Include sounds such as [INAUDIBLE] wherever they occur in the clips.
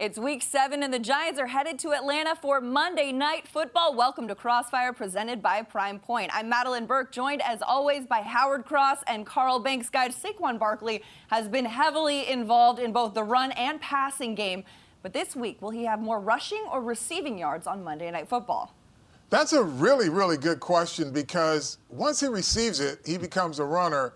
It's week seven, and the Giants are headed to Atlanta for Monday Night Football. Welcome to Crossfire, presented by Prime Point. I'm Madeline Burke, joined as always by Howard Cross and Carl Banks. Guys, Saquon Barkley has been heavily involved in both the run and passing game. But this week, will he have more rushing or receiving yards on Monday Night Football? That's a really, really good question because once he receives it, he becomes a runner.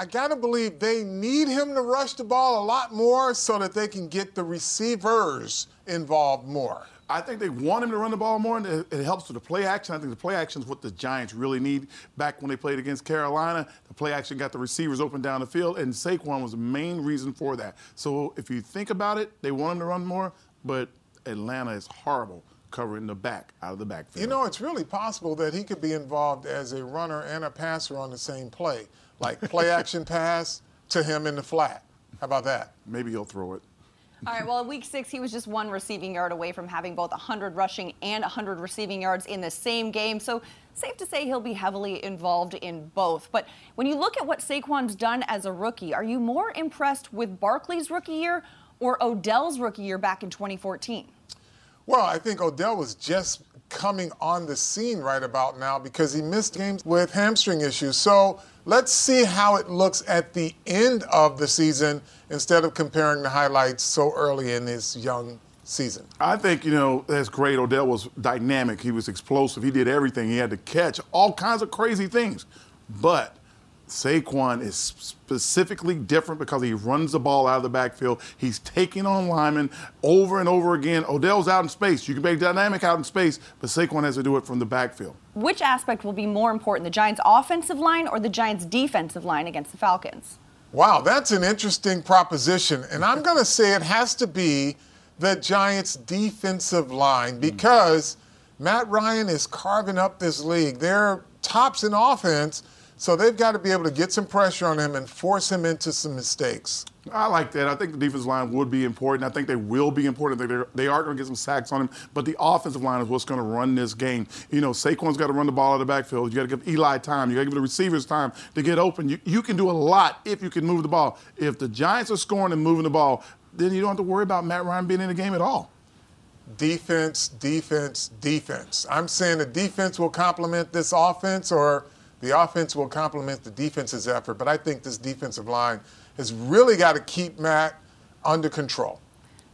I got to believe they need him to rush the ball a lot more so that they can get the receivers involved more. I think they want him to run the ball more, and it helps with the play action. I think the play action is what the Giants really need. Back when they played against Carolina, the play action got the receivers open down the field, and Saquon was the main reason for that. So if you think about it, they want him to run more, but Atlanta is horrible covering the back out of the backfield. You know, it's really possible that he could be involved as a runner and a passer on the same play like play action pass to him in the flat. How about that? Maybe he'll throw it. All right, well, in week six, he was just one receiving yard away from having both 100 rushing and 100 receiving yards in the same game. So, safe to say he'll be heavily involved in both. But when you look at what Saquon's done as a rookie, are you more impressed with Barkley's rookie year or Odell's rookie year back in 2014? Well, I think Odell was just coming on the scene right about now because he missed games with hamstring issues. So let's see how it looks at the end of the season instead of comparing the highlights so early in his young season. I think, you know, that's great. Odell was dynamic. He was explosive. He did everything. He had to catch all kinds of crazy things. But Saquon is specifically different because he runs the ball out of the backfield. He's taking on linemen over and over again. Odell's out in space. You can make dynamic out in space, but Saquon has to do it from the backfield. Which aspect will be more important, the Giants' offensive line or the Giants' defensive line against the Falcons? Wow, that's an interesting proposition. And I'm going to say it has to be the Giants' defensive line hmm. because Matt Ryan is carving up this league. They're tops in offense so they've got to be able to get some pressure on him and force him into some mistakes. I like that. I think the defensive line would be important. I think they will be important. They're, they are going to get some sacks on him, but the offensive line is what's going to run this game. You know, Saquon's got to run the ball out of the backfield. You got to give Eli time. You got to give the receivers time to get open. You, you can do a lot if you can move the ball. If the Giants are scoring and moving the ball, then you don't have to worry about Matt Ryan being in the game at all. Defense, defense, defense. I'm saying the defense will complement this offense or – the offense will complement the defense's effort, but I think this defensive line has really got to keep Matt under control.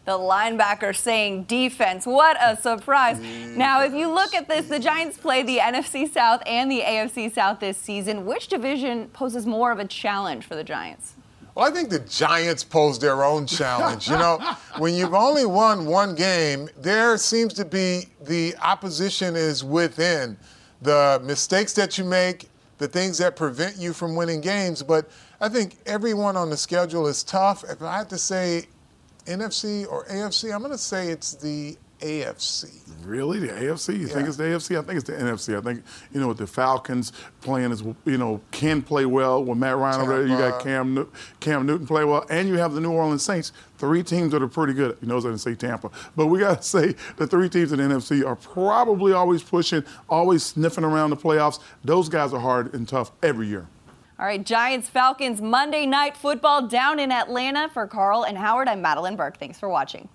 The linebacker saying defense. What a surprise. Now, if you look at this, the Giants play the NFC South and the AFC South this season. Which division poses more of a challenge for the Giants? Well, I think the Giants pose their own challenge. You know, [LAUGHS] when you've only won one game, there seems to be the opposition is within. The mistakes that you make, the things that prevent you from winning games. But I think everyone on the schedule is tough. If I had to say NFC or AFC, I'm going to say it's the AFC. Really, the AFC? You yeah. think it's the AFC? I think it's the NFC. I think you know with the Falcons playing is you know can play well with Matt Ryan over there. You got Cam Cam Newton play well, and you have the New Orleans Saints. Three teams that are pretty good. You know, I didn't say Tampa, but we got to [LAUGHS] say the three teams in the NFC are probably always pushing, always sniffing around the playoffs. Those guys are hard and tough every year. All right, Giants Falcons Monday Night Football down in Atlanta for Carl and Howard. I'm Madeline Burke. Thanks for watching.